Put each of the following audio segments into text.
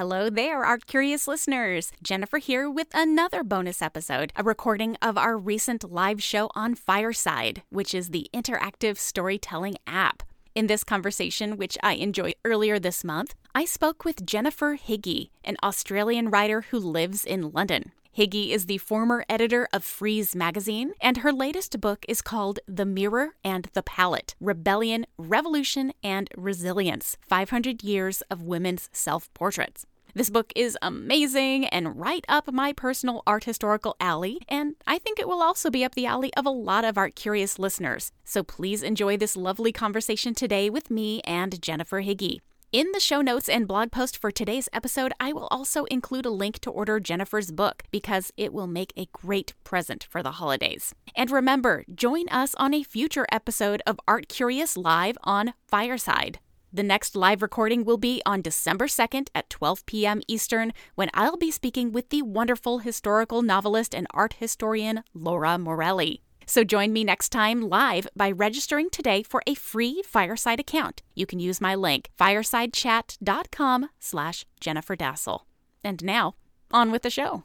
Hello there, ArtCurious listeners. Jennifer here with another bonus episode, a recording of our recent live show on Fireside, which is the interactive storytelling app. In this conversation, which I enjoyed earlier this month, I spoke with Jennifer Higgie, an Australian writer who lives in London. Higgie is the former editor of Frieze magazine, and her latest book is called The Mirror and the Palette Rebellion, Revolution, and Resilience 500 Years of Women's Self Portraits. This book is amazing and right up my personal art historical alley, and I think it will also be up the alley of a lot of ArtCurious listeners. So please enjoy this lovely conversation today with me and Jennifer Higgie. In the show notes and blog post for today's episode, I will also include a link to order Jennifer's book because it will make a great present for the holidays. And remember, join us on a future episode of ArtCurious Live on Fireside. The next live recording will be on December 2nd at 12 p.m. Eastern when I'll be speaking with the wonderful historical novelist and art historian Laura Morelli. So join me next time live by registering today for a free Fireside account. You can use my link, firesidechat.com slash Jennifer Dasal. And now, on with the show.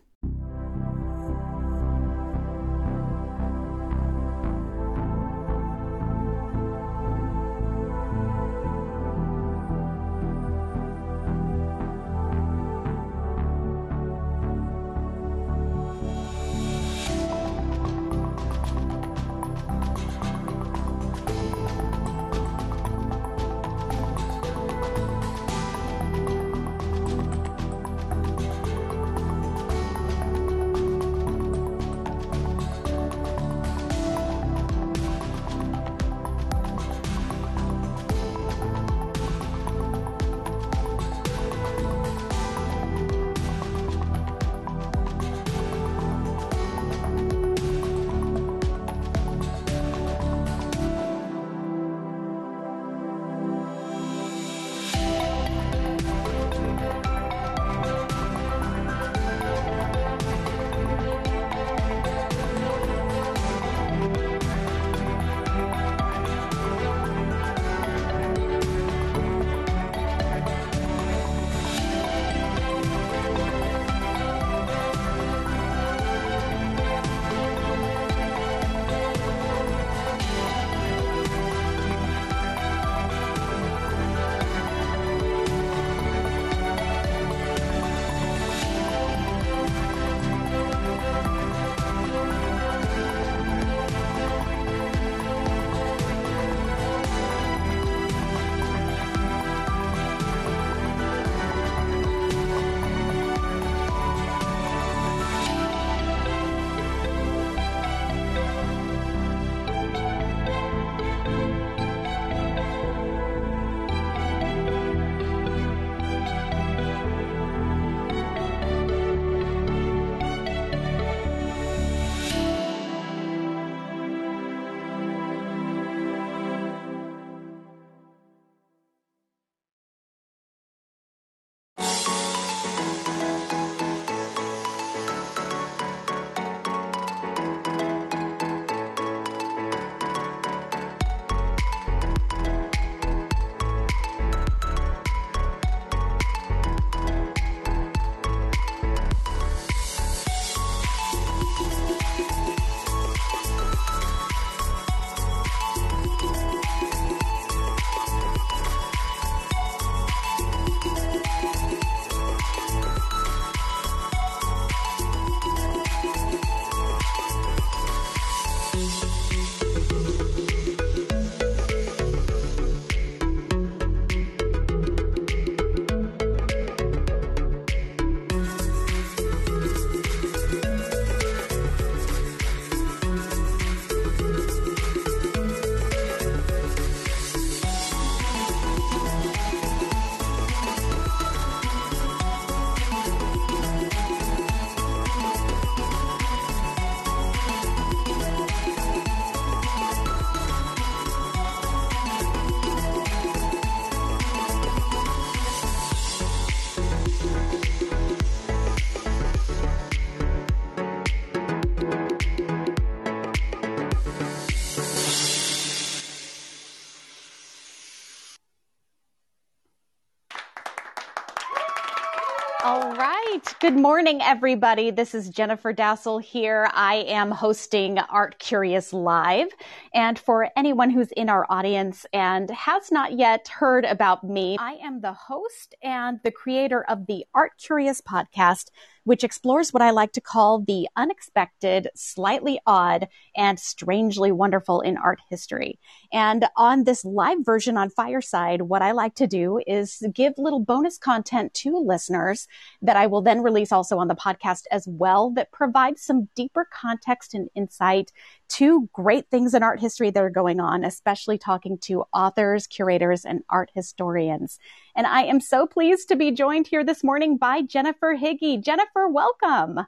Good morning, everybody. This is Jennifer Dasal here. I am hosting ArtCurious Live. And for anyone who's in our audience and has not yet heard about me, I am the host and the creator of the ArtCurious podcast which explores what I like to call the unexpected, slightly odd, and strangely wonderful in art history. And on this live version on Fireside, what I like to do is give little bonus content to listeners that I will then release also on the podcast as well that provides some deeper context and insight to great things in art history that are going on, especially talking to authors, curators, and art historians. And I am so pleased to be joined here this morning by Jennifer Higgie. Jennifer, welcome.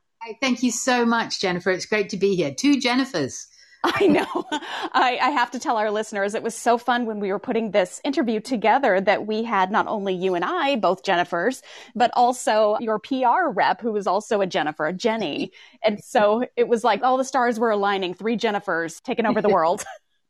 Thank you so much, Jennifer. It's great to be here. Two Jennifers. I know. I, I, have to tell our listeners it was so fun when we were putting this interview together that we had not only you and I, both Jennifers, but also your PR rep, who was also a Jennifer, Jenny. And so it was like all the stars were aligning, three Jennifers taking over the world.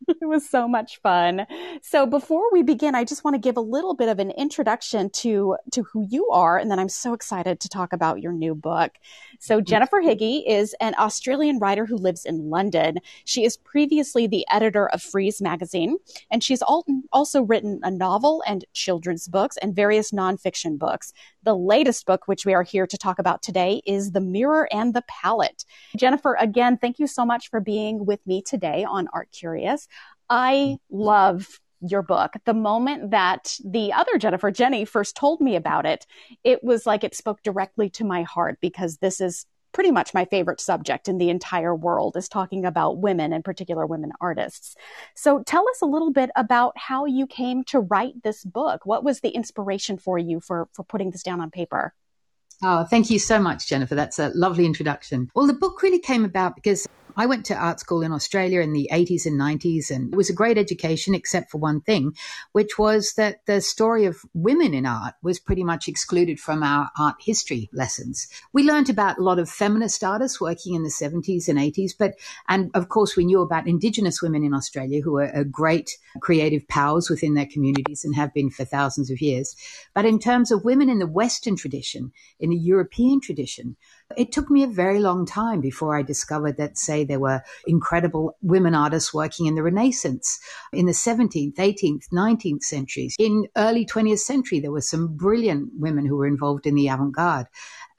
it was so much fun. So before we begin, I just want to give a little bit of an introduction to to who you are, and then I'm so excited to talk about your new book. So Jennifer Higgie is an Australian writer who lives in London. She is previously the editor of Frieze magazine, and she's also written a novel and children's books and various nonfiction books. The latest book, which we are here to talk about today, is The Mirror and the Palette. Jennifer, again, thank you so much for being with me today on ArtCurious. I love your book. The moment that the other Jennifer, Jenny, first told me about it, it was like it spoke directly to my heart because this is pretty much my favorite subject in the entire world is talking about women in particular women artists. So tell us a little bit about how you came to write this book. What was the inspiration for you for for putting this down on paper? Oh, thank you so much, Jennifer. That's a lovely introduction. Well, the book really came about because I went to art school in Australia in the 80s and 90s, and it was a great education, except for one thing, which was that the story of women in art was pretty much excluded from our art history lessons. We learned about a lot of feminist artists working in the 70s and 80s, but, and of course, we knew about Indigenous women in Australia who are great creative powers within their communities and have been for thousands of years. But in terms of women in the Western tradition, in the European tradition, it took me a very long time before I discovered that, say, there were incredible women artists working in the Renaissance in the 17th, 18th, 19th centuries. In early 20th century, there were some brilliant women who were involved in the avant-garde.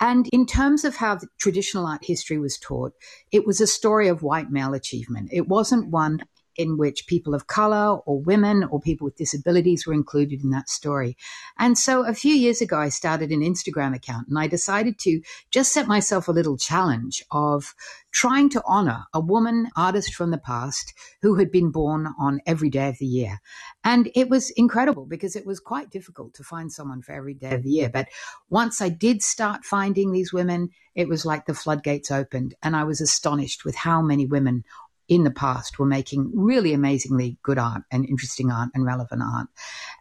And in terms of how traditional art history was taught, it was a story of white male achievement. It wasn't one in which people of color or women or people with disabilities were included in that story. And so a few years ago, I started an Instagram account and I decided to just set myself a little challenge of trying to honor a woman artist from the past who had been born on every day of the year. And it was incredible because it was quite difficult to find someone for every day of the year. But once I did start finding these women, it was like the floodgates opened and I was astonished with how many women in the past were making really amazingly good art and interesting art and relevant art.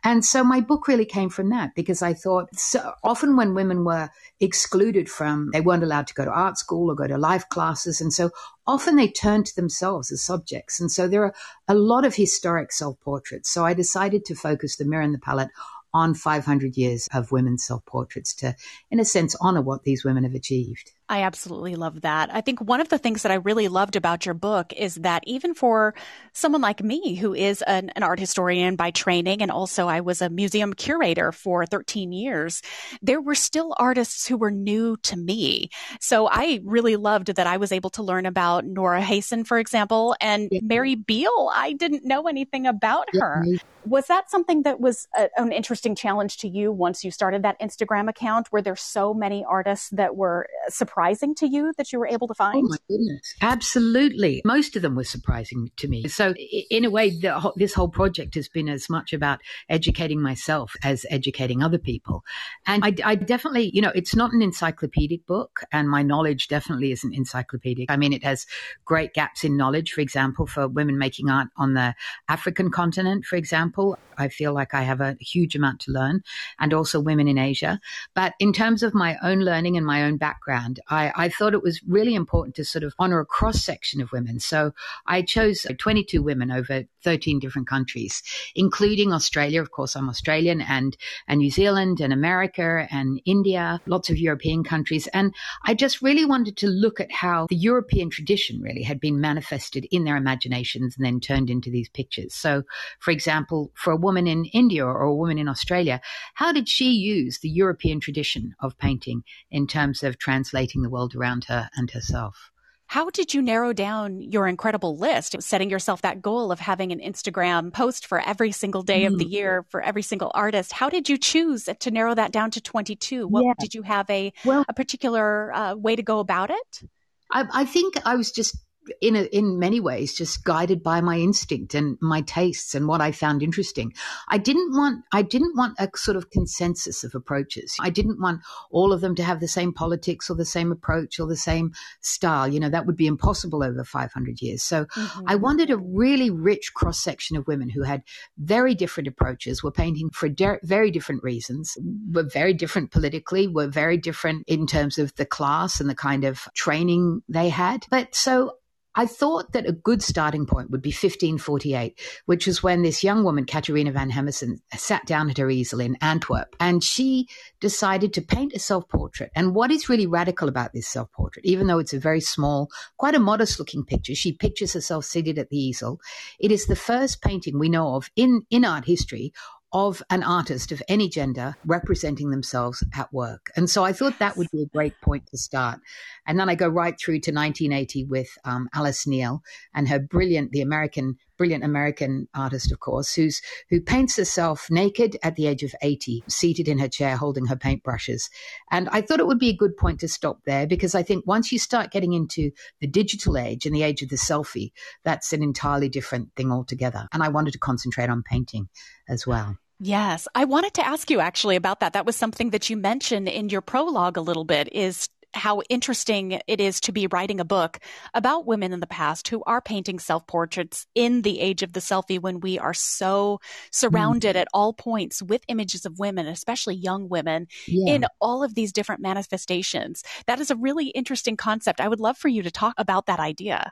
And so my book really came from that because I thought so often when women were excluded from, they weren't allowed to go to art school or go to life classes. And so often they turned to themselves as subjects. And so there are a lot of historic self portraits. So I decided to focus the mirror and the palette on 500 years of women's self portraits to, in a sense, honor what these women have achieved. I absolutely love that. I think one of the things that I really loved about your book is that even for someone like me, who is an, an, art historian by training, and also I was a museum curator for 13 years, there were still artists who were new to me. So I really loved that I was able to learn about Nora Heysen, for example, and yeah. Mary Beale. I didn't know anything about her. Was that something that was a, an interesting challenge to you once you started that Instagram account? Were there so many artists that were uh, surprising to you that you were able to oh, find? Oh my goodness, absolutely. Most of them were surprising to me. So in a way, the, this whole project has been as much about educating myself as educating other people. And I, I definitely, you know, it's not an encyclopedic book, and my knowledge definitely isn't encyclopedic. I mean, it has great gaps in knowledge. For example, for women making art on the African continent, for example example. I feel like I have a huge amount to learn, and also women in Asia. But in terms of my own learning and my own background, I, I thought it was really important to sort of honor a cross section of women. So I chose 22 women over 13 different countries, including Australia. Of course, I'm Australian, and, and New Zealand, and America, and India, lots of European countries. And I just really wanted to look at how the European tradition really had been manifested in their imaginations and then turned into these pictures. So, for example, for a woman in India or a woman in Australia, how did she use the European tradition of painting in terms of translating the world around her and herself? How did you narrow down your incredible list, setting yourself that goal of having an Instagram post for every single day mm. of the mm. year for every single artist? How did you choose to narrow that down to 22? What yeah. did you have a, well, a particular uh, way to go about it? I, I think I was just in a, in many ways just guided by my instinct and my tastes and what I found interesting. I didn't want I didn't want a sort of consensus of approaches. I didn't want all of them to have the same politics or the same approach or the same style. You know that would be impossible over 500 years. So mm-hmm. I wanted a really rich cross section of women who had very different approaches, were painting for de- very different reasons, were very different politically, were very different in terms of the class and the kind of training they had. But so I thought that a good starting point would be 1548, which was when this young woman, Catharina van Hemessen, sat down at her easel in Antwerp and she decided to paint a self portrait. And what is really radical about this self portrait, even though it's a very small, quite a modest looking picture, she pictures herself seated at the easel. It is the first painting we know of in, in art history of an artist of any gender representing themselves at work. And so I thought that would be a great point to start. And then I go right through to 1980 with um, Alice Neel and her brilliant, the American, brilliant American artist, of course, who's who paints herself naked at the age of 80, seated in her chair holding her paintbrushes. And I thought it would be a good point to stop there because I think once you start getting into the digital age and the age of the selfie, that's an entirely different thing altogether. And I wanted to concentrate on painting as well. Yes, I wanted to ask you actually about that. That was something that you mentioned in your prologue a little bit is how interesting it is to be writing a book about women in the past who are painting self portraits in the age of the selfie when we are so surrounded mm. at all points with images of women, especially young women, yeah. in all of these different manifestations. That is a really interesting concept. I would love for you to talk about that idea.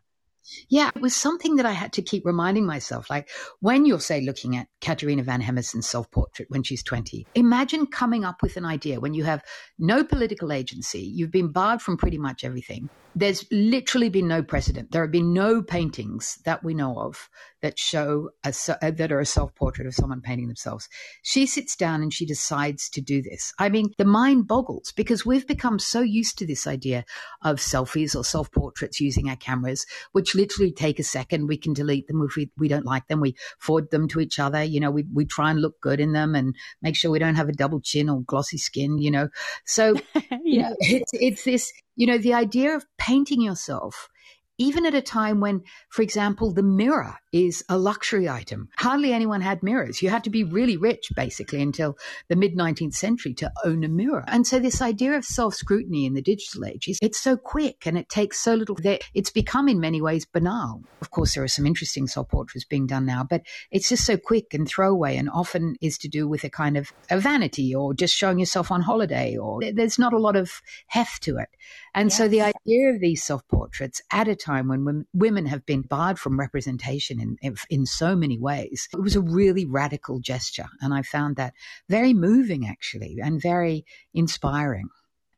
Yeah, it was something that I had to keep reminding myself. Like when you're, say, looking at Catharina van Hemessen's self portrait when she's 20, imagine coming up with an idea when you have no political agency, you've been barred from pretty much everything. There's literally been no precedent. There have been no paintings that we know of that show a, uh, that are a self portrait of someone painting themselves. She sits down and she decides to do this. I mean, the mind boggles because we've become so used to this idea of selfies or self portraits using our cameras, which literally take a second. We can delete them if we, we don't like them. We forward them to each other. You know, we, we try and look good in them and make sure we don't have a double chin or glossy skin, you know. So, yeah. you know, it's, it's this, you know, the idea of painting yourself even at a time when, for example, the mirror is a luxury item. Hardly anyone had mirrors. You had to be really rich, basically, until the mid 19th century to own a mirror. And so this idea of self scrutiny in the digital age is it's so quick and it takes so little that it's become in many ways banal. Of course, there are some interesting self portraits being done now, but it's just so quick and throwaway and often is to do with a kind of a vanity or just showing yourself on holiday or there's not a lot of heft to it. And yes. so the idea of these self portraits at a time when women have been barred from representation in, in so many ways, it was a really radical gesture. And I found that very moving, actually, and very inspiring.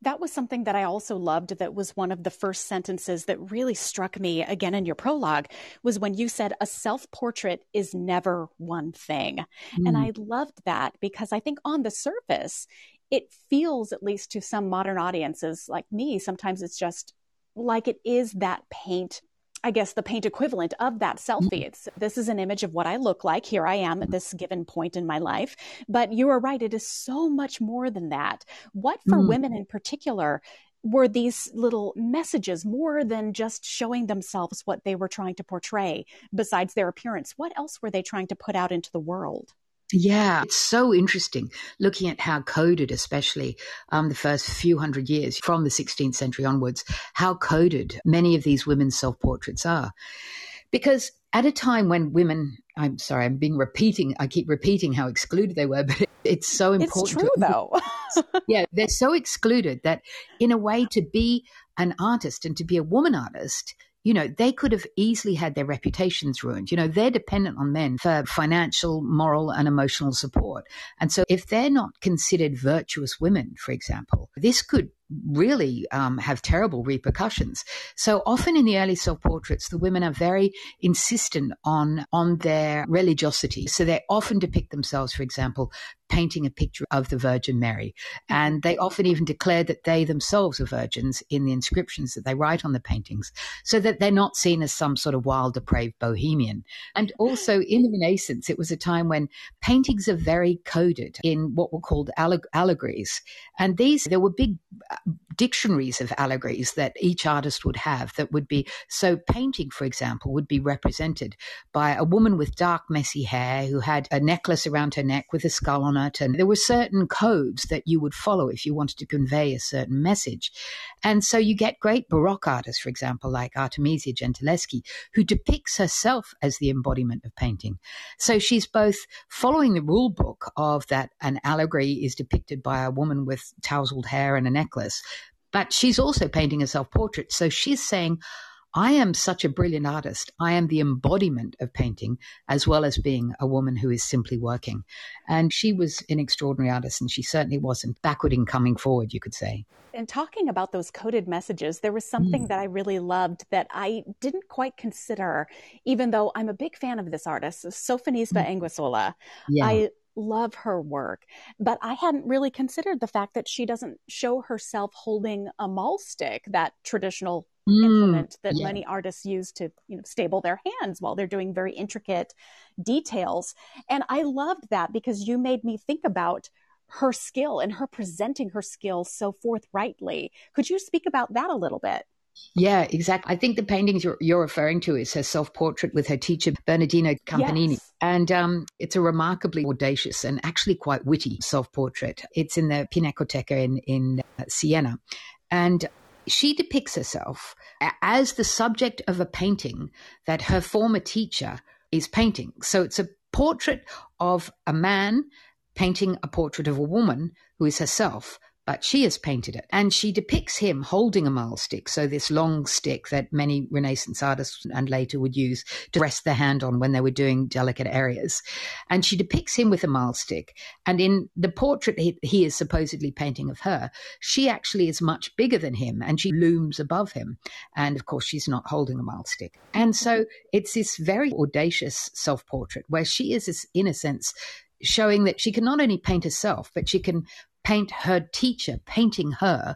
That was something that I also loved that was one of the first sentences that really struck me again in your prologue was when you said a self-portrait is never one thing. Mm. And I loved that because I think on the surface it feels, at least to some modern audiences like me, sometimes it's just like it is that paint I guess the paint equivalent of that selfie. Mm-hmm. It's this is an image of what I look like. Here I am at this given point in my life. But you are right, it is so much more than that. What for mm. women in particular were these little messages more than just showing themselves what they were trying to portray besides their appearance? What else were they trying to put out into the world? Yeah, it's so interesting looking at how coded, especially um, the first few hundred years from the 16th century onwards, how coded many of these women's self portraits are. Because at a time when women, I'm sorry, I'm being repeating, I keep repeating how excluded they were, but it's so important. It's true, though. yeah, they're so excluded that in a way to be an artist and to be a woman artist you know, they could have easily had their reputations ruined. You know, they're dependent on men for financial, moral, and emotional support. And so if they're not considered virtuous women, for example, this could really um, have terrible repercussions. So often in the early self portraits, the women are very insistent on on their religiosity. So they often depict themselves, for example, painting a picture of the Virgin Mary, and they often even declare that they themselves are virgins in the inscriptions that they write on the paintings, so that they're not seen as some sort of wild, depraved bohemian. And also in the Renaissance, it was a time when paintings are very coded in what were called allegories, and these there were big dictionaries of allegories that each artist would have that would be so painting for example would be represented by a woman with dark messy hair who had a necklace around her neck with a skull on it. And there were certain codes that you would follow if you wanted to convey a certain message. And so you get great baroque artists for example like artemisia gentileschi who depicts herself as the embodiment of painting. So she's both following the rule book of that an allegory is depicted by a woman with tousled hair and a necklace but she's also painting a self portrait. So she's saying, I am such a brilliant artist. I am the embodiment of painting as well as being a woman who is simply working. And she was an extraordinary artist, and she certainly wasn't backward in coming forward, you could say. And talking about those coded messages, there was something mm. that I really loved that I didn't quite consider, even though I'm a big fan of this artist, Sofonisba mm. Anguissola. Yeah. I love her work, but I hadn't really considered the fact that she doesn't show herself holding a mahl stick, that traditional mm, implement that yeah. many artists use to you know stable their hands while they're doing very intricate details. And I loved that because you made me think about her skill and her presenting her skill so forthrightly. Could you speak about that a little bit? Yeah, exactly. I think the paintings you're, you're referring to is her self portrait with her teacher, Bernardino Campanini. Yes. And um, it's a remarkably audacious and actually quite witty self portrait. It's in the Pinacoteca in, in uh, Siena. And she depicts herself as the subject of a painting that her former teacher is painting. So it's a portrait of a man painting a portrait of a woman who is herself but she has painted it. And she depicts him holding a mahl stick, so this long stick that many Renaissance artists and later would use to rest their hand on when they were doing delicate areas. And she depicts him with a mahl stick. And in the portrait he, he is supposedly painting of her, she actually is much bigger than him and she looms above him. And of course, she's not holding a mahl stick. And so it's this very audacious self portrait where she is, in a sense, showing that she can not only paint herself, but she can paint her teacher painting her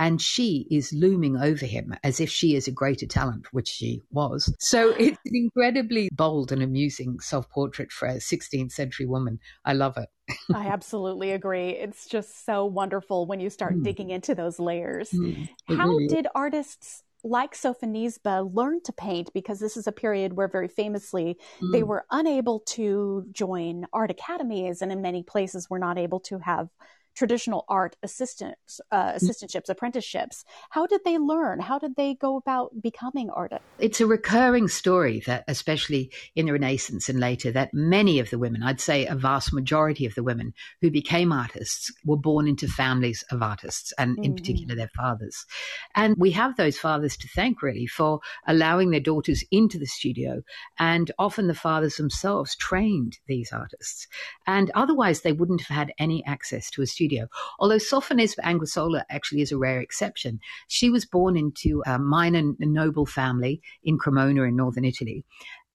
and she is looming over him as if she is a greater talent, which she was. So it's an incredibly bold and amusing self portrait for a 16th century woman. I love it. I absolutely agree. It's just so wonderful when you start mm. digging into those layers. Mm, How really did artists like Sofonisba learn to paint because this is a period where very famously mm. they were unable to join art academies and in many places were not able to have traditional art assistants, uh, mm. assistantships, apprenticeships. How did they learn? How did they go about becoming artists? It's a recurring story that, especially in the Renaissance and later, that many of the women, I'd say a vast majority of the women who became artists, were born into families of artists, and in mm. particular their fathers. And we have those fathers to thank really for allowing their daughters into the studio. And often the fathers themselves trained these artists. And otherwise, they wouldn't have had any access to a studio studio. Although Sofonisba Anguissola actually is a rare exception. She was born into a minor noble family in Cremona in northern Italy.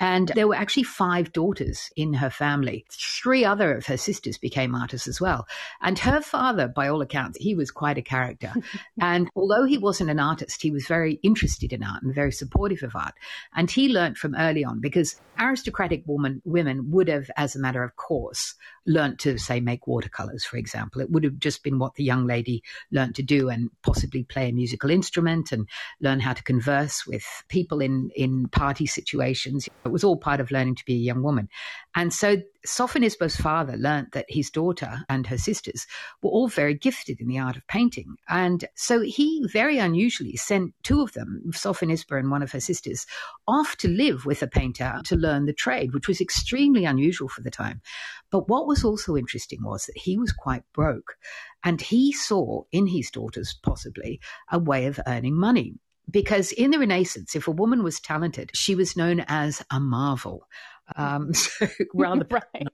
And there were actually five daughters in her family. Three other of her sisters became artists as well. And her father, by all accounts, he was quite a character. and although he wasn't an artist, he was very interested in art and very supportive of art. And he learnt from early on because aristocratic woman, women would have, as a matter of course, learnt to, say, make watercolors, for example. It would have just been what the young lady learnt to do and possibly play a musical instrument and learn how to converse with people in, in party situations It was all part of learning to be a young woman. And so Sophonisba's father learnt that his daughter and her sisters were all very gifted in the art of painting. And so he very unusually sent two of them, Sophonisba and one of her sisters, off to live with a painter to learn the trade, which was extremely unusual for the time. But what was also interesting was that he was quite broke. And he saw in his daughters possibly a way of earning money. Because in the Renaissance, if a woman was talented, she was known as a marvel. Um, so rather right. it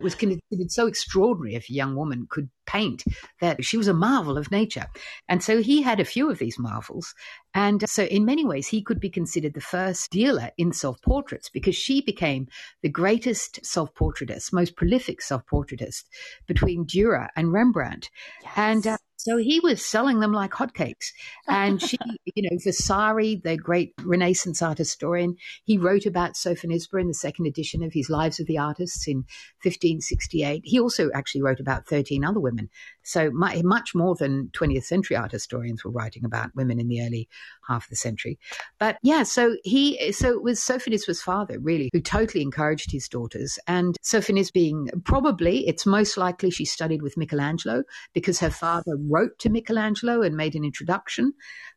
was considered so extraordinary if a young woman could paint that she was a marvel of nature. And so he had a few of these marvels. And so in many ways, he could be considered the first dealer in self-portraits because she became the greatest self-portraitist, most prolific self-portraitist between Dürer and Rembrandt. Yes. And uh, so he was selling them like hotcakes. And she, you know, Vasari, the great Renaissance art historian, he wrote about Sophonisba in the second edition of his Lives of the Artists in 1568. He also actually wrote about 13 other women. So much more than 20th century art historians were writing about women in the early half of the century. But yeah, so he, so it was Sophonisba's father really who totally encouraged his daughters. And Sophonisba probably, it's most likely she studied with Michelangelo because her father wrote to Michelangelo and made an introduction.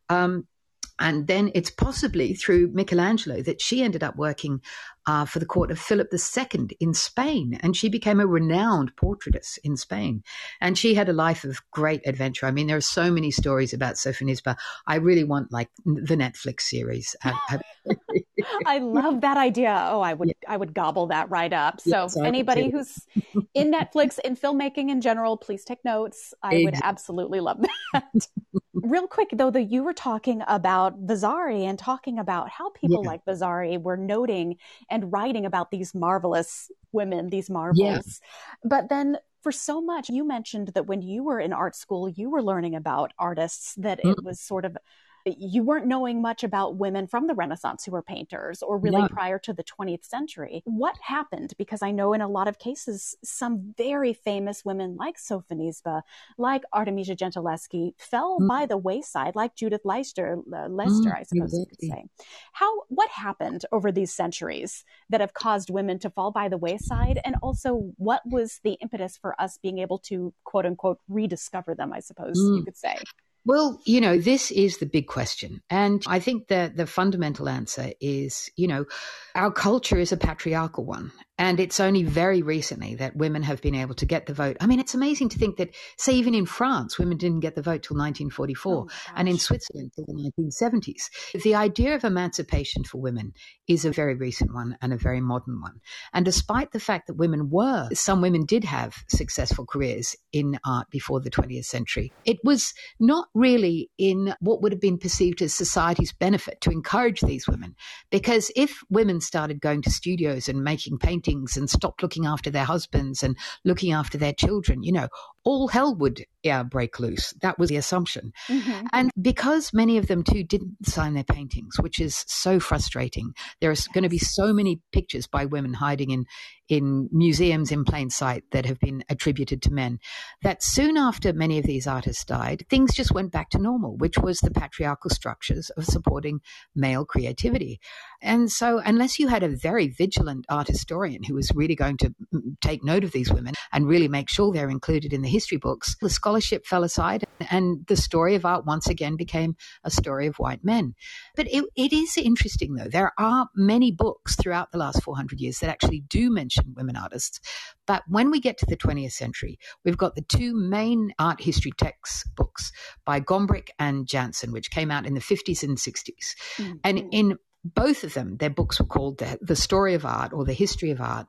Um, and then it's possibly through Michelangelo that she ended up working uh, for the court of Philip II in Spain. And she became a renowned portraitist in Spain. And she had a life of great adventure. I mean, there are so many stories about Sophonisba. I really want like the Netflix series. I love that idea. Oh, I would, yeah. I would gobble that right up. So yes, anybody who's in Netflix, in filmmaking in general, please take notes. I exactly. would absolutely love that. Real quick though, that you were talking about Vasari and talking about how people yeah. like Vasari were noting and writing about these marvelous women, these marvels. Yeah. But then for so much, you mentioned that when you were in art school, you were learning about artists, that mm. it was sort of you weren't knowing much about women from the Renaissance who were painters or really yeah. prior to the 20th century. What happened? Because I know in a lot of cases, some very famous women like Sophonisba, like Artemisia Gentileschi, fell mm. by the wayside, like Judith Leyster, uh, Lester, mm, I suppose exactly. you could say. How, what happened over these centuries that have caused women to fall by the wayside? And also, what was the impetus for us being able to quote unquote rediscover them, I suppose mm. you could say? Well, you know, this is the big question. And I think that the fundamental answer is, you know, our culture is a patriarchal one. And it's only very recently that women have been able to get the vote. I mean, it's amazing to think that, say, even in France, women didn't get the vote till 1944, oh, and in Switzerland till the 1970s. The idea of emancipation for women is a very recent one and a very modern one. And despite the fact that women were, some women did have successful careers in art before the 20th century, it was not really in what would have been perceived as society's benefit to encourage these women. Because if women started going to studios and making paintings and stopped looking after their husbands and looking after their children, you know, all hell would yeah, break loose. That was the assumption. Mm-hmm. And because many of them too didn't sign their paintings, which is so frustrating, there are going to be so many pictures by women hiding in, in museums in plain sight that have been attributed to men. That soon after many of these artists died, things just went back to normal, which was the patriarchal structures of supporting male creativity. And so, unless you had a very vigilant art historian who was really going to take note of these women and really make sure they're included in the history books, the scholarship fell aside and the story of art once again became a story of white men. But it, it is interesting, though. There are many books throughout the last 400 years that actually do mention women artists. But when we get to the 20th century, we've got the two main art history textbooks by Gombrich and Janson, which came out in the 50s and 60s. Mm-hmm. And in both of them, their books were called the, the Story of Art or The History of Art.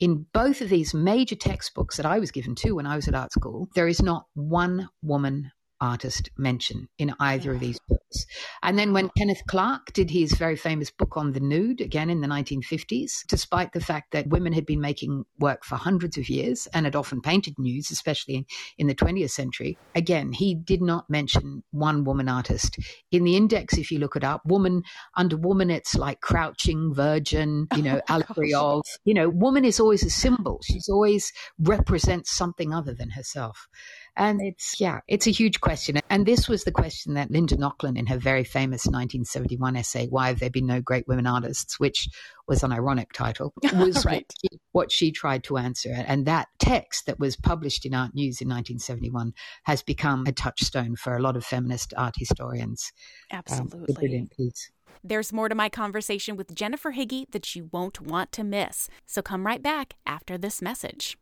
In both of these major textbooks that I was given to when I was at art school, there is not one woman artist mention in either of these books. And then when Kenneth Clark did his very famous book on the nude, again in the 1950s, despite the fact that women had been making work for hundreds of years and had often painted nudes, especially in the 20th century, again, he did not mention one woman artist. In the index, if you look it up, woman under woman, it's like crouching virgin, you know, oh allegory of, you know, woman is always a symbol. She's always represents something other than herself. And it's, yeah, it's a huge question. And this was the question that Linda Nochlin, in her very famous 1971 essay, Why Have There Been No Great Women Artists, which was an ironic title, was right. what, she, what she tried to answer. And that text that was published in Art News in 1971 has become a touchstone for a lot of feminist art historians. Absolutely. Um, brilliant piece. There's more to my conversation with Jennifer Higgie that you won't want to miss. So come right back after this message.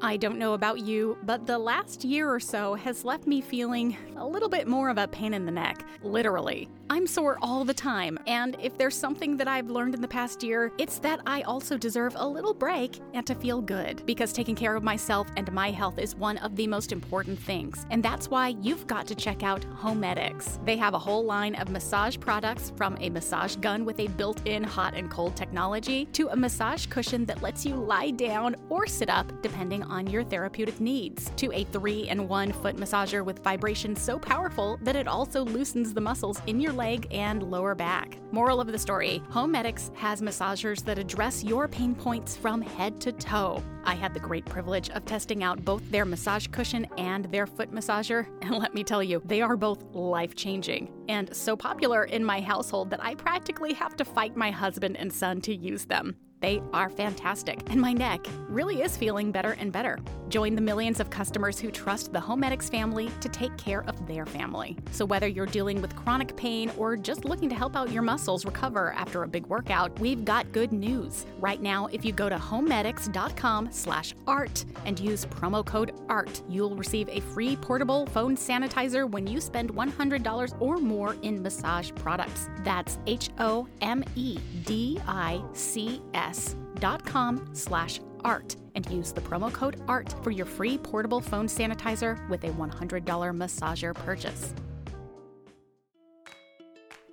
I don't know about you, but the last year or so has left me feeling a little bit more of a pain in the neck, literally. I'm sore all the time, and if there's something that I've learned in the past year, it's that I also deserve a little break and to feel good, because taking care of myself and my health is one of the most important things, and that's why you've got to check out Homedics. They have a whole line of massage products from a massage gun with a built in hot and cold technology to a massage cushion that lets you lie down or sit up depending on your therapeutic needs, to a 3 in 1 foot massager with vibration so powerful that it also loosens the muscles in your leg and lower back. Moral of the story Homedics has massagers that address your pain points from head to toe. I had the great privilege of testing out both their massage cushion and their foot massager, and let me tell you, they are both life changing and so popular in my household that I practically have to fight my husband and son to use them. They are fantastic, and my neck really is feeling better and better. Join the millions of customers who trust the Homedics family to take care of their family. So whether you're dealing with chronic pain or just looking to help out your muscles recover after a big workout, we've got good news. Right now, if you go to homedics.com/art and use promo code ART, you'll receive a free portable phone sanitizer when you spend $100 or more in massage products. That's H O M E D I C S com slash art and use the promo code ART for your free portable phone sanitizer with a $100 massager purchase.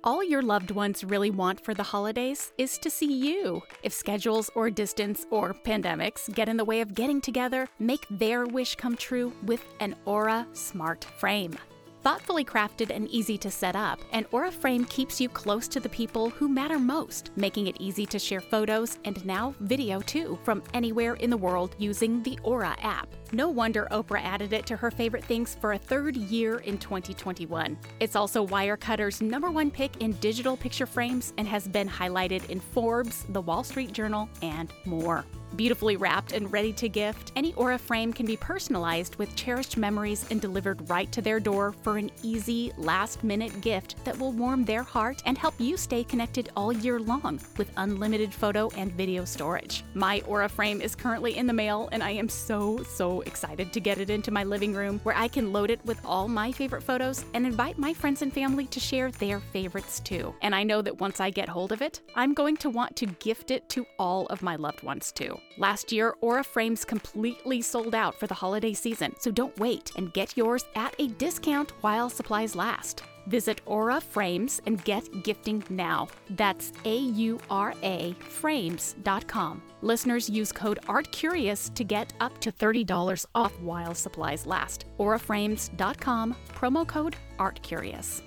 All your loved ones really want for the holidays is to see you. If schedules or distance or pandemics get in the way of getting together, make their wish come true with an Aura Smart Frame. Thoughtfully crafted and easy to set up, an Aura frame keeps you close to the people who matter most, making it easy to share photos and now video too from anywhere in the world using the Aura app. No wonder Oprah added it to her favorite things for a third year in 2021. It's also Wirecutter's number one pick in digital picture frames and has been highlighted in Forbes, The Wall Street Journal, and more. Beautifully wrapped and ready to gift, any Aura frame can be personalized with cherished memories and delivered right to their door for an easy, last minute gift that will warm their heart and help you stay connected all year long with unlimited photo and video storage. My Aura frame is currently in the mail, and I am so, so excited to get it into my living room where I can load it with all my favorite photos and invite my friends and family to share their favorites too. And I know that once I get hold of it, I'm going to want to gift it to all of my loved ones too. Last year, Aura Frames completely sold out for the holiday season, so don't wait and get yours at a discount while supplies last. Visit Aura Frames and get gifting now. That's A U R A frames.com. Listeners use code ARTCurious to get up to $30 off while supplies last. AuraFrames.com, promo code ARTCurious.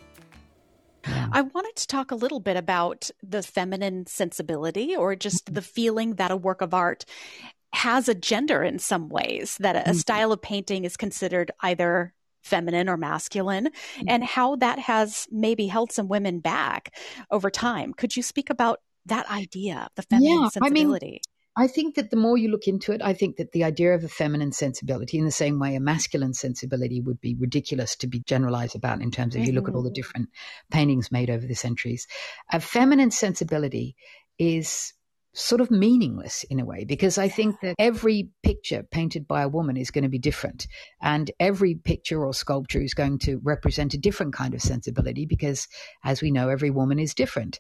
I wanted to talk a little bit about the feminine sensibility or just the feeling that a work of art has a gender in some ways, that a, mm-hmm. style of painting is considered either feminine or masculine, mm-hmm. and how that has maybe held some women back over time. Could you speak about that idea, the feminine yeah, sensibility? I mean, I think that the more you look into it, I think that the idea of a feminine sensibility, in the same way a masculine sensibility would be ridiculous to be generalized about in terms of mm-hmm. you look at all the mm-hmm. different paintings made over the centuries. A feminine sensibility is sort of meaningless in a way because I think that every picture painted by a woman is going to be different and every picture or sculpture is going to represent a different kind of sensibility because as we know every woman is different.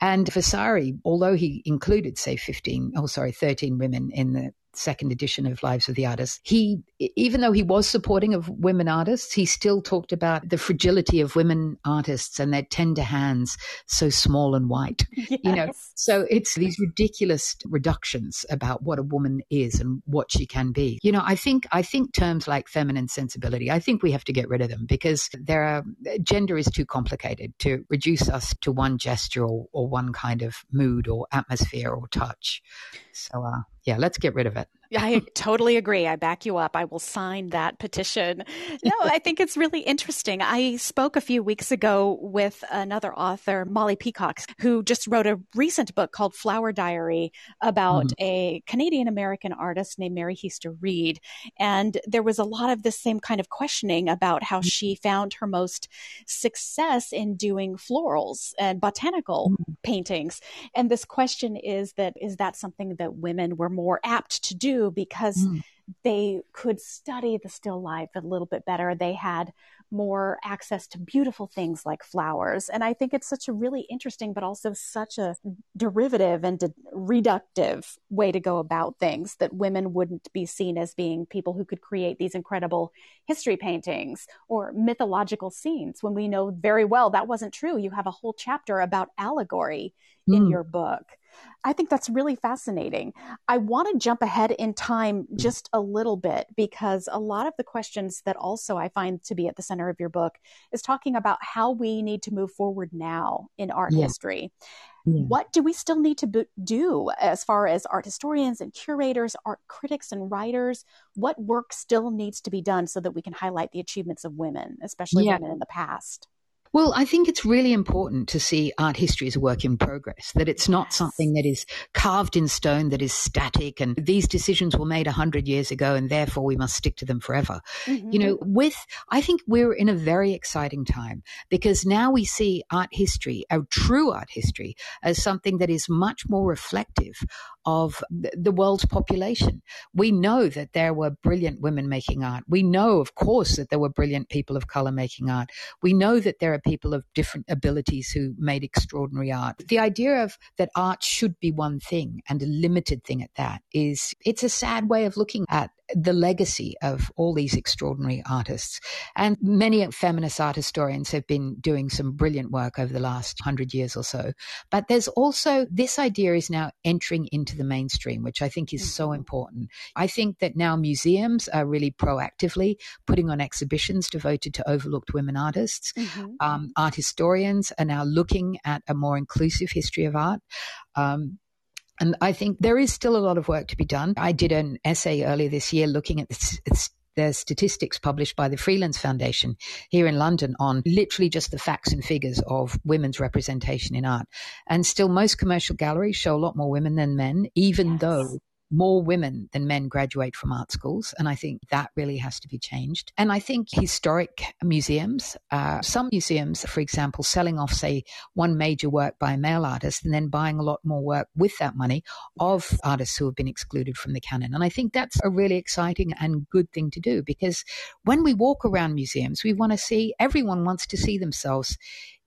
And Vasari although he included say 15 oh sorry 13 women in the second edition of Lives of the Artists, he, even though he was supporting of women artists, he still talked about the fragility of women artists and their tender hands, so small and white. Yes. You know, so it's these ridiculous reductions about what a woman is and what she can be. You know, I think I think terms like feminine sensibility, I think we have to get rid of them because there are gender is too complicated to reduce us to one gesture or, or one kind of mood or atmosphere or touch. So, uh, yeah, let's get rid of it. I totally agree. I back you up. I will sign that petition. No, I think it's really interesting. I spoke a few weeks ago with another author, Molly Peacock, who just wrote a recent book called Flower Diary about mm-hmm. a Canadian American artist named Mary Hiester Reid. And there was a lot of this same kind of questioning about how mm-hmm. she found her most success in doing florals and botanical mm-hmm. paintings. And this question is that is that something that women were more apt to do because mm. they could study the still life a little bit better. They had more access to beautiful things like flowers. And I think it's such a really interesting, but also such a derivative and de- reductive way to go about things that women wouldn't be seen as being people who could create these incredible history paintings or mythological scenes when we know very well that wasn't true. You have a whole chapter about allegory mm. in your book. I think that's really fascinating. I want to jump ahead in time mm. just a little bit because a lot of the questions that also I find to be at the center of your book is talking about how we need to move forward now in art yeah. history. Yeah. What do we still need to do as far as art historians and curators, art critics and writers? What work still needs to be done so that we can highlight the achievements of women, especially yeah. women in the past? Well, I think it's really important to see art history as a work in progress, that it's not something that is carved in stone, that is static, and these decisions were made 100 years ago, and therefore we must stick to them forever. Mm-hmm. You know, with, I think we're in a very exciting time because now we see art history, a true art history, as something that is much more reflective of the world's population. We know that there were brilliant women making art. We know, of course, that there were brilliant people of color making art. We know that there are people of different abilities who made extraordinary art. The idea of that art should be one thing and a limited thing at that is it's a sad way of looking at the legacy of all these extraordinary artists. And many feminist art historians have been doing some brilliant work over the last hundred years or so. But there's also this idea is now entering into the mainstream, which I think is so mm-hmm. important. I think that now museums are really proactively putting on exhibitions devoted to overlooked women artists. Mm-hmm. Um, art historians are now looking at a more inclusive history of art. Um, and I think there is still a lot of work to be done. I did an essay earlier this year looking at the, the statistics published by the Freelands Foundation here in London on literally just the facts and figures of women's representation in art. And still, most commercial galleries show a lot more women than men, even yes. though more women than men graduate from art schools. And I think that really has to be changed. And I think historic museums, uh, some museums, for example, selling off, say, one major work by a male artist and then buying a lot more work with that money of artists who have been excluded from the canon. And I think that's a really exciting and good thing to do because when we walk around museums, we want to see, everyone wants to see themselves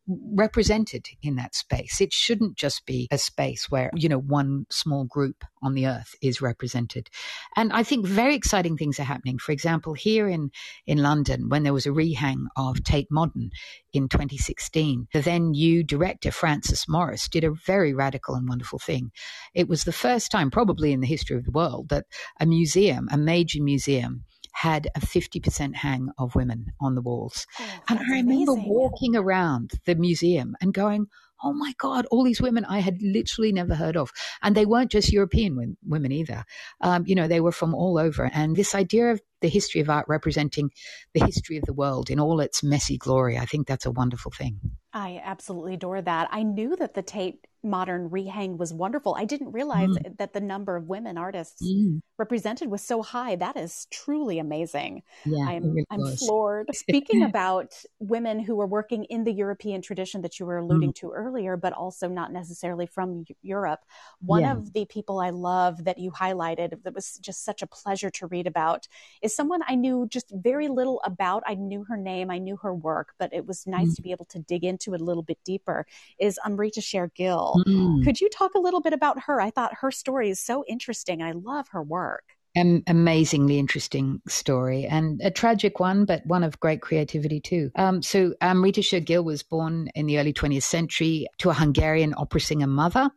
represented in that space. It shouldn't just be a space where, you know, one small group on the earth is represented. And I think very exciting things are happening. For example, here in, in London, when there was a rehang of Tate Modern in 2016, the then new director, Frances Morris, did a very radical and wonderful thing. It was the first time, probably in the history of the world, that a museum, a major museum, had a 50% hang of women on the walls. Oh, and I remember amazing. walking around the museum and going, oh my God, all these women I had literally never heard of. And they weren't just European women either. Um, you know, they were from all over. And this idea of the history of art representing the history of the world in all its messy glory, I think that's a wonderful thing. I absolutely adore that. I knew that the Tate modern rehang was wonderful. I didn't realize mm. that the number of women artists mm. Represented was so high. That is truly amazing. Yeah, I'm, really I'm floored. Speaking about women who were working in the European tradition that you were alluding mm. to earlier, but also not necessarily from Europe, one yeah. of the people I love that you highlighted that was just such a pleasure to read about is someone I knew just very little about. I knew her name, I knew her work, but it was nice mm. to be able to dig into it a little bit deeper. Is Amrita Sher-Gil. Mm. Could you talk a little bit about her? I thought her story is so interesting. I love her work. An amazingly interesting story and a tragic one, but one of great creativity too. Um, so Amrita Sher-Gil was born in the early 20th century to a Hungarian opera singer mother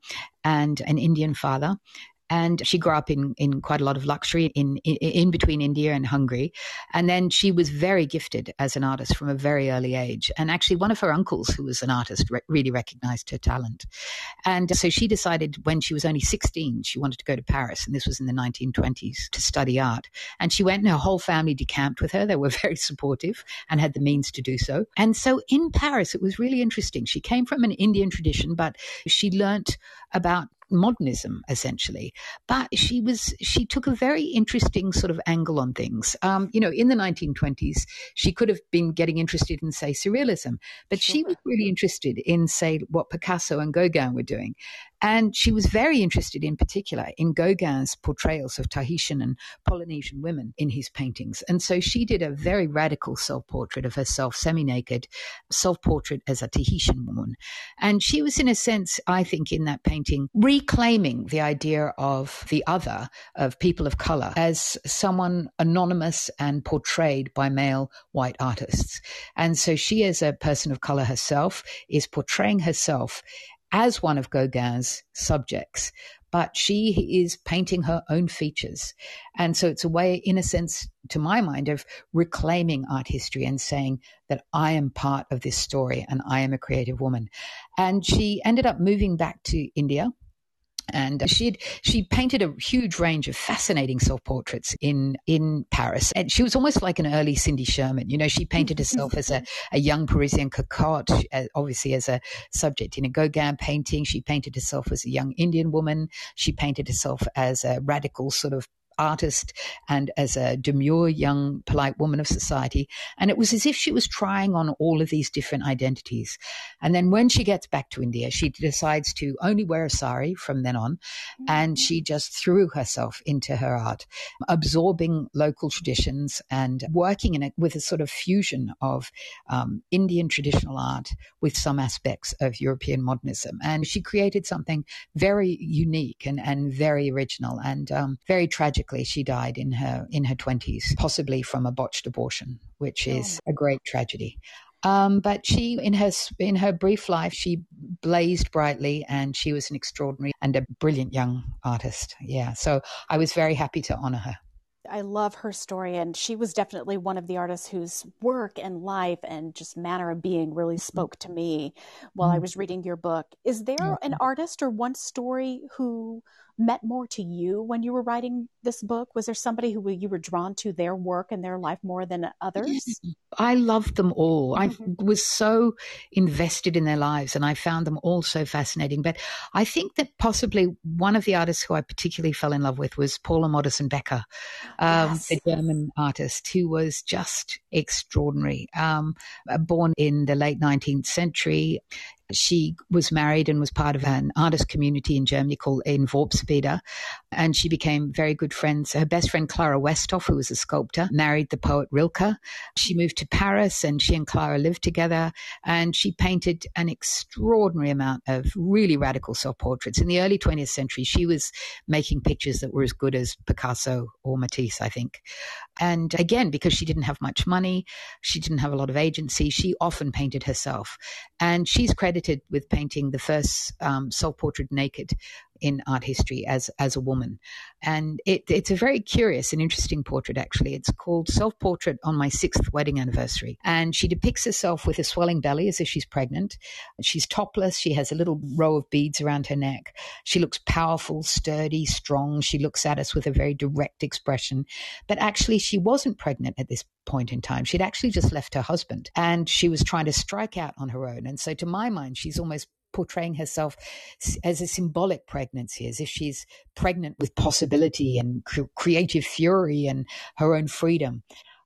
and an Indian father. And she grew up in, in quite a lot of luxury in, in, in between India and Hungary. And then she was very gifted as an artist from a very early age. And actually, one of her uncles, who was an artist, re- really recognized her talent. And so she decided when she was only 16, she wanted to go to Paris. And this was in the 1920s to study art. And she went and her whole family decamped with her. They were very supportive and had the means to do so. And so in Paris, it was really interesting. She came from an Indian tradition, but she learnt about modernism essentially but she was she took a very interesting sort of angle on things um, you know in the 1920s she could have been getting interested in say surrealism but sure. she was really interested in say what picasso and gauguin were doing and she was very interested in particular in Gauguin's portrayals of Tahitian and Polynesian women in his paintings. And so she did a very radical self portrait of herself, semi naked, self portrait as a Tahitian woman. And she was, in a sense, I think, in that painting, reclaiming the idea of the other, of people of color, as someone anonymous and portrayed by male white artists. And so she, as a person of color herself, is portraying herself as one of Gauguin's subjects, but she is painting her own features. And so it's a way, in a sense, to my mind, of reclaiming art history and saying that I am part of this story and I am a creative woman. And she ended up moving back to India and uh, she she painted a huge range of fascinating self portraits in in Paris. And she was almost like an early Cindy Sherman. You know, she painted herself as a, a young Parisian cocotte, obviously as a subject in a Gauguin painting. She painted herself as a young Indian woman. She painted herself as a radical sort of artist and as a demure young polite woman of society. And it was as if she was trying on all of these different identities. And then when she gets back to India, she decides to only wear a sari from then on. And she just threw herself into her art, absorbing local traditions and working in it with a sort of fusion of um, Indian traditional art with some aspects of European modernism. And she created something very unique and, and very original and um, very tragic she died in her in her 20s, possibly from a botched abortion, which oh. is a great tragedy. Um, but she, in her in her brief life, she blazed brightly, and she was an extraordinary and a brilliant young artist. Yeah, so I was very happy to honor her. I love her story, and she was definitely one of the artists whose work and life and just manner of being really spoke to me while mm. I was reading your book. Is there an artist or one story who meant more to you when you were writing this book? Was there somebody who you were drawn to their work and their life more than others? I loved them all. Mm-hmm. I was so invested in their lives and I found them all so fascinating. But I think that possibly one of the artists who I particularly fell in love with was Paula Modersohn-Becker, um, yes. the German artist who was just extraordinary. Um, born in the late 19th century, she was married and was part of an artist community in Germany called in Worpswede, and she became very good friends. Her best friend Clara Westhoff, who was a sculptor, married the poet Rilke. She moved to Paris, and she and Clara lived together, and she painted an extraordinary amount of really radical self-portraits. In the early 20th century, she was making pictures that were as good as Picasso or Matisse, I think. And again, because she didn't have much money, she didn't have a lot of agency, she often painted herself. And she's credited with painting the first um, self portrait naked in art history as as a woman, and it, it's a very curious and interesting portrait. Actually, it's called "Self Portrait on My Sixth Wedding Anniversary," and she depicts herself with a swelling belly as if she's pregnant. She's topless. She has a little row of beads around her neck. She looks powerful, sturdy, strong. She looks at us with a very direct expression, but actually, she wasn't pregnant at this point in time. She'd actually just left her husband, and she was trying to strike out on her own. And so, to my mind, she's almost portraying herself as a symbolic pregnancy, as if she's pregnant with possibility and creative fury and her own freedom.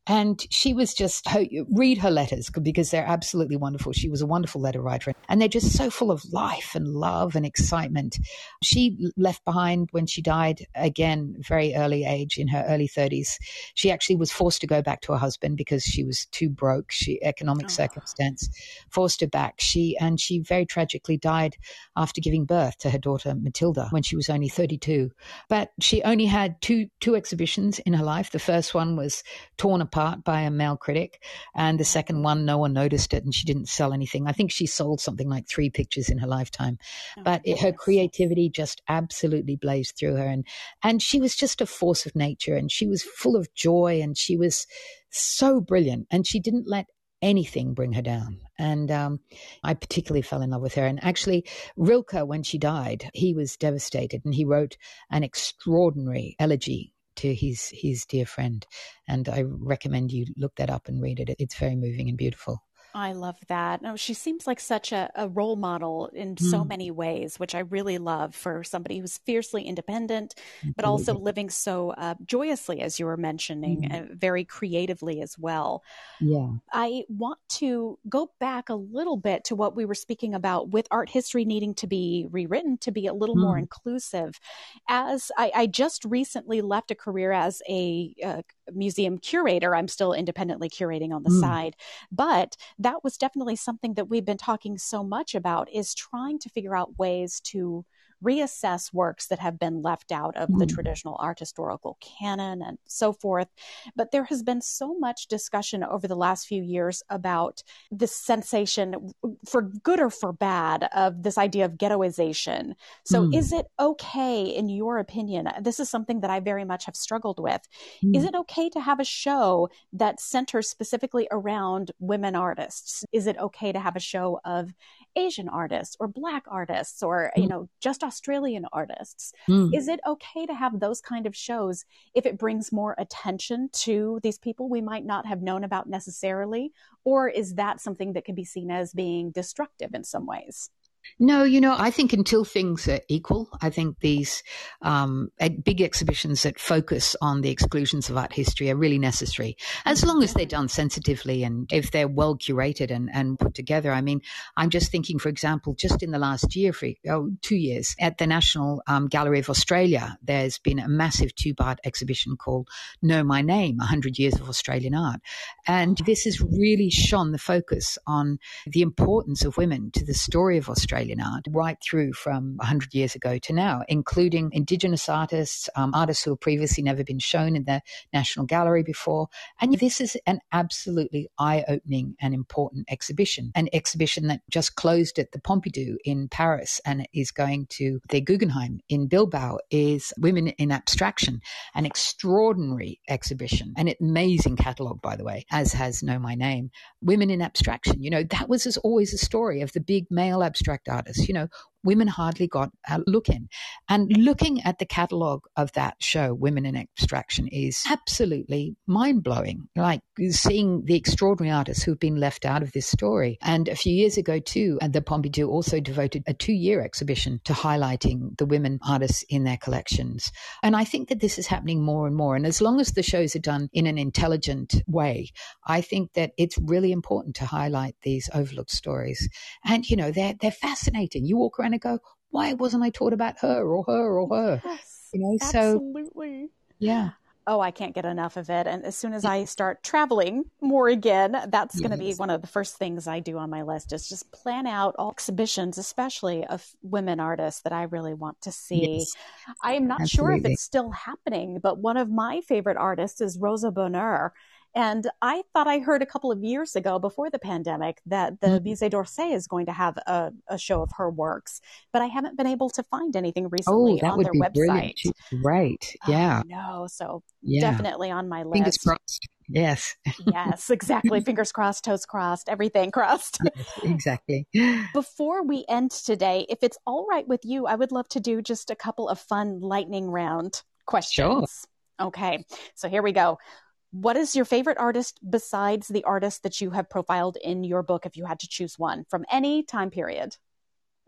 And she was just, read her letters because they're absolutely wonderful. She was a wonderful letter writer and they're just so full of life and love and excitement. She left behind when she died again, very early age in her early 30s. She actually was forced to go back to her husband because she was too broke. She, economic oh. circumstance forced her back. She, and she very tragically died after giving birth to her daughter Matilda when she was only 32. But she only had two, two exhibitions in her life. The first one was torn apart apart by a male critic. And the second one, no one noticed it and she didn't sell anything. I think she sold something like three pictures in her lifetime. Oh, but it, her creativity just absolutely blazed through her. And, and she was just a force of nature and she was full of joy and she was so brilliant. And she didn't let anything bring her down. And um, I particularly fell in love with her. And actually, Rilke, when she died, he was devastated and he wrote an extraordinary elegy to his his dear friend. And I recommend you look that up and read it. It's very moving and beautiful. I love that. No, she seems like such a, a role model in mm. so many ways, which I really love for somebody who's fiercely independent, but also living so uh, joyously, as you were mentioning, mm. uh, very creatively as well. Yeah. I want to go back a little bit to what we were speaking about with art history needing to be rewritten to be a little mm. more inclusive. As I, I, just recently left a career as a, a uh, museum curator, I'm still independently curating on the mm. side, but that was definitely something that we've been talking so much about is trying to figure out ways to reassess works that have been left out of mm. the hmm. traditional art historical canon and so forth. But there has been so much discussion over the last few years about this sensation, for good or for bad, of this idea of ghettoization. So, mm. is it okay, in your opinion? This is something that I very much have struggled with. Mm. Is it okay to have a show that centers specifically around women artists? Is it okay to have a show of Asian artists or Black artists or, mm. you know, just Australian artists. Mm. Is it okay to have those kind of shows if it brings more attention to these people we might not have known about necessarily? Or is that something that can be seen as being destructive in some ways? No, you know, I think until things are equal, I think these um, big exhibitions that focus on the exclusions of art history are really necessary, as long as they're done sensitively and if they're well curated and, and put together. I mean, I'm just thinking, for example, just in the last year, for oh, two years, at the National um, Gallery of Australia, there's been a massive two-part exhibition called Know My Name, 100 Years of Australian Art. And this has really shone the focus on the importance of women to the story of Australia Australian art right through from 100 years ago to now, including Indigenous artists, um, artists who have previously never been shown in the National Gallery before. And this is an absolutely eye opening and important exhibition, an exhibition that just closed at the Pompidou in Paris and is going to the Guggenheim in Bilbao is Women in Abstraction, an extraordinary exhibition, an amazing catalogue, by the way, as has Know My Name. Women in Abstraction, you know, that was always a story of the big male abstract artists. You know, women hardly got a look in. And looking at the catalogue of that show, Women in Abstraction, is absolutely mind blowing. Like seeing the extraordinary artists who've been left out of this story. And a few years ago, too, uh, the Pompidou also devoted a two year exhibition to highlighting the women artists in their collections. And I think that this is happening more and more. And as long as the shows are done in an intelligent way, I think that it's really important to highlight these overlooked stories. And, you know, they're, they're fascinating. You walk around and go, why wasn't I taught about her or her or her? Yes, you know, absolutely. So, yeah. Oh, I can't get enough of it. And as soon as I start traveling more again, that's yes. going to be one of the first things I do on my list is just plan out all exhibitions, especially of women artists that I really want to see. Yes. I am not Absolutely. sure if it's still happening, but one of my favorite artists is Rosa Bonheur. And I thought I heard a couple of years ago before the pandemic that the mm-hmm. Musée d'Orsay is going to have a, a, show of her works, but I haven't been able to find anything recently oh, on their website. Right. Yeah. Oh, no. So yeah. definitely on my list. Fingers crossed. Yes. yes, exactly. Fingers crossed, toes crossed, everything crossed. Yes, exactly. Before we end today, if it's all right with you, I would love to do just a couple of fun lightning round questions. Sure. Okay. So here we go. What is your favorite artist besides the artist that you have profiled in your book, if you had to choose one from any time period?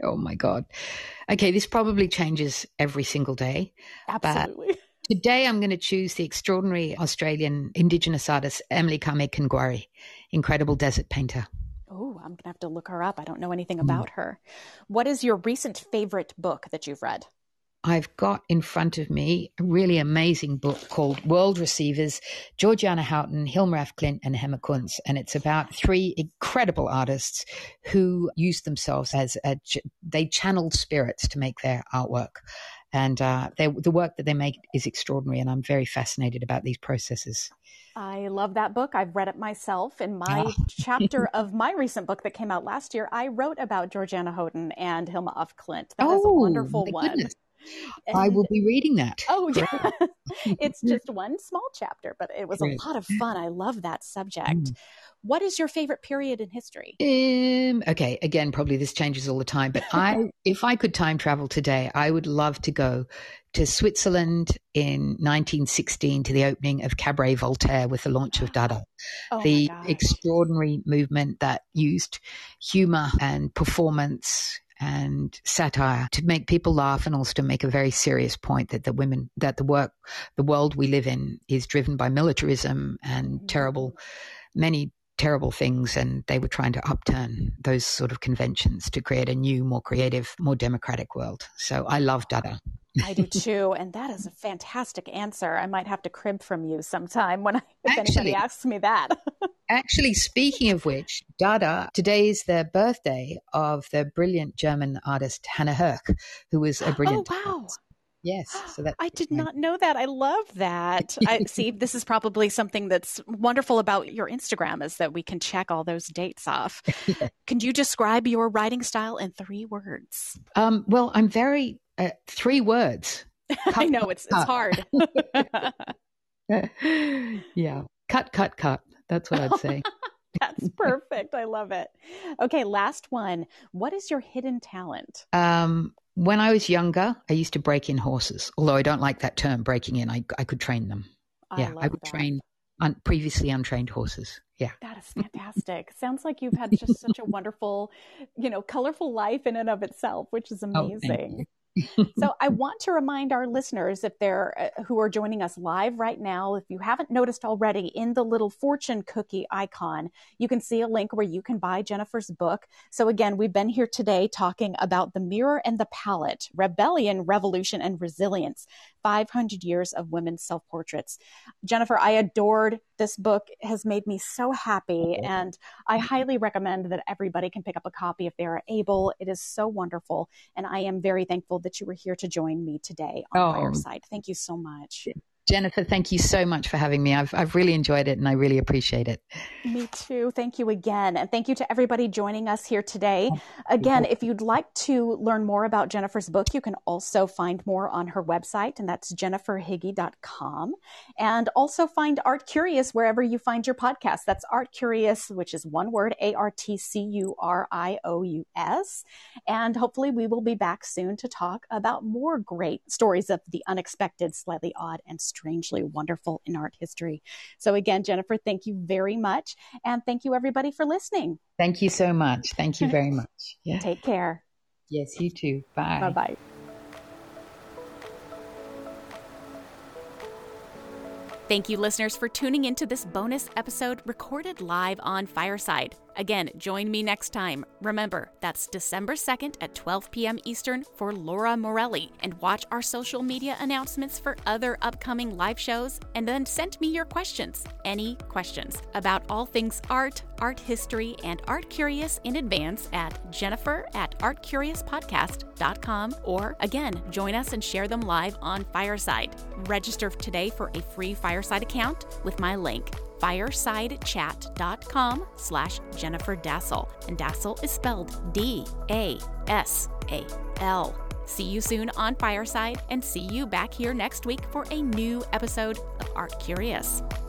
Oh my God. Okay, this probably changes every single day. Absolutely. Today, I'm going to choose the extraordinary Australian Indigenous artist Emily Kame Kngwarreye, incredible desert painter. Oh, I'm going to have to look her up. I don't know anything mm. about her. What is your recent favorite book that you've read? I've got in front of me a really amazing book called World Receivers, Georgiana Houghton, Hilma af Klint, and Emma Kunz. And it's about three incredible artists who used themselves as a, they channeled spirits to make their artwork. And uh, the work that they make is extraordinary, and I'm very fascinated about these processes. I love that book. I've read it myself. In my oh. chapter of my recent book that came out last year, I wrote about Georgiana Houghton and Hilma af Klint. That oh, is a wonderful one. Goodness. And, I will be reading that. Oh, yeah. it's just one small chapter, but it was a lot of fun. I love that subject. Mm. What is your favorite period in history? Um, okay, again, probably this changes all the time, but I, if I could time travel today, I would love to go to Switzerland in 1916 to the opening of Cabaret Voltaire with the launch of Dada, oh the extraordinary movement that used humor and performance and satire to make people laugh and also to make a very serious point that the women that the work the world we live in is driven by militarism and mm-hmm. terrible many terrible things and they were trying to upturn those sort of conventions to create a new more creative more democratic world so i love dada I do too, and that is a fantastic answer. I might have to crib from you sometime when I, if actually, anybody asks me that. actually, speaking of which, Dada, today is the birthday of the brilliant German artist Hannah Höch, who was a brilliant. Oh wow! Artist. Yes, so that I did not know that. I love that. I see. This is probably something that's wonderful about your Instagram is that we can check all those dates off. yeah. Can you describe your writing style in three words? Um, well, I'm very uh, three words. Cut, I know it's cut. it's hard. yeah, cut, cut, cut. That's what I'd say. That's perfect. I love it. Okay, last one. What is your hidden talent? Um, when I was younger, I used to break in horses. Although I don't like that term, breaking in. I I could train them. I yeah, I would that. train un- previously untrained horses. Yeah. That is fantastic. Sounds like you've had just such a wonderful, you know, colorful life in and of itself, which is oh, amazing. Oh, so I want to remind our listeners if they're uh, who are joining us live right now, if you haven't noticed already in the little fortune cookie icon, you can see a link where you can buy Jennifer's book. So again, we've been here today talking about the mirror and the palette, rebellion, revolution, and resilience. 500 years of women's self portraits. Jennifer, I adored this book, it has made me so happy, oh. and I highly recommend that everybody can pick up a copy if they are able. It is so wonderful, and I am very thankful that you were here to join me today on oh, Fireside. Thank you so much. Jennifer, thank you so much for having me. I've, I've really enjoyed it and I really appreciate it. Me too. Thank you again. And thank you to everybody joining us here today. Again, if you'd like to learn more about Jennifer's book, you can also find more on her website, and that's jenniferhiggie.com. And also find ArtCurious wherever you find your podcast. That's ArtCurious, which is one word, A R T C U R I O U S. And hopefully we will be back soon to talk about more great stories of the unexpected, slightly odd, and strangely wonderful in art history. So, again, Jennifer, thank you very much. And thank you, everybody, for listening. Thank you so much. Thank you very much. Yeah. Take care. Yes, you too. Bye. Bye bye. Thank you, listeners, for tuning into this bonus episode recorded live on Fireside. Again, join me next time. Remember, that's December 2nd at 12 p.m. Eastern for Laura Morelli. And watch our social media announcements for other upcoming live shows. And then send me your questions, any questions, about all things art, art history, and art curious in advance at jennifer at artcuriouspodcast.com. Or again, join us and share them live on Fireside. Register today for a free Fireside account with my link firesidechat.com slash Jennifer Dasal. And Dasal is spelled D-A-S-A-L. See you soon on Fireside and see you back here next week for a new episode of ArtCurious.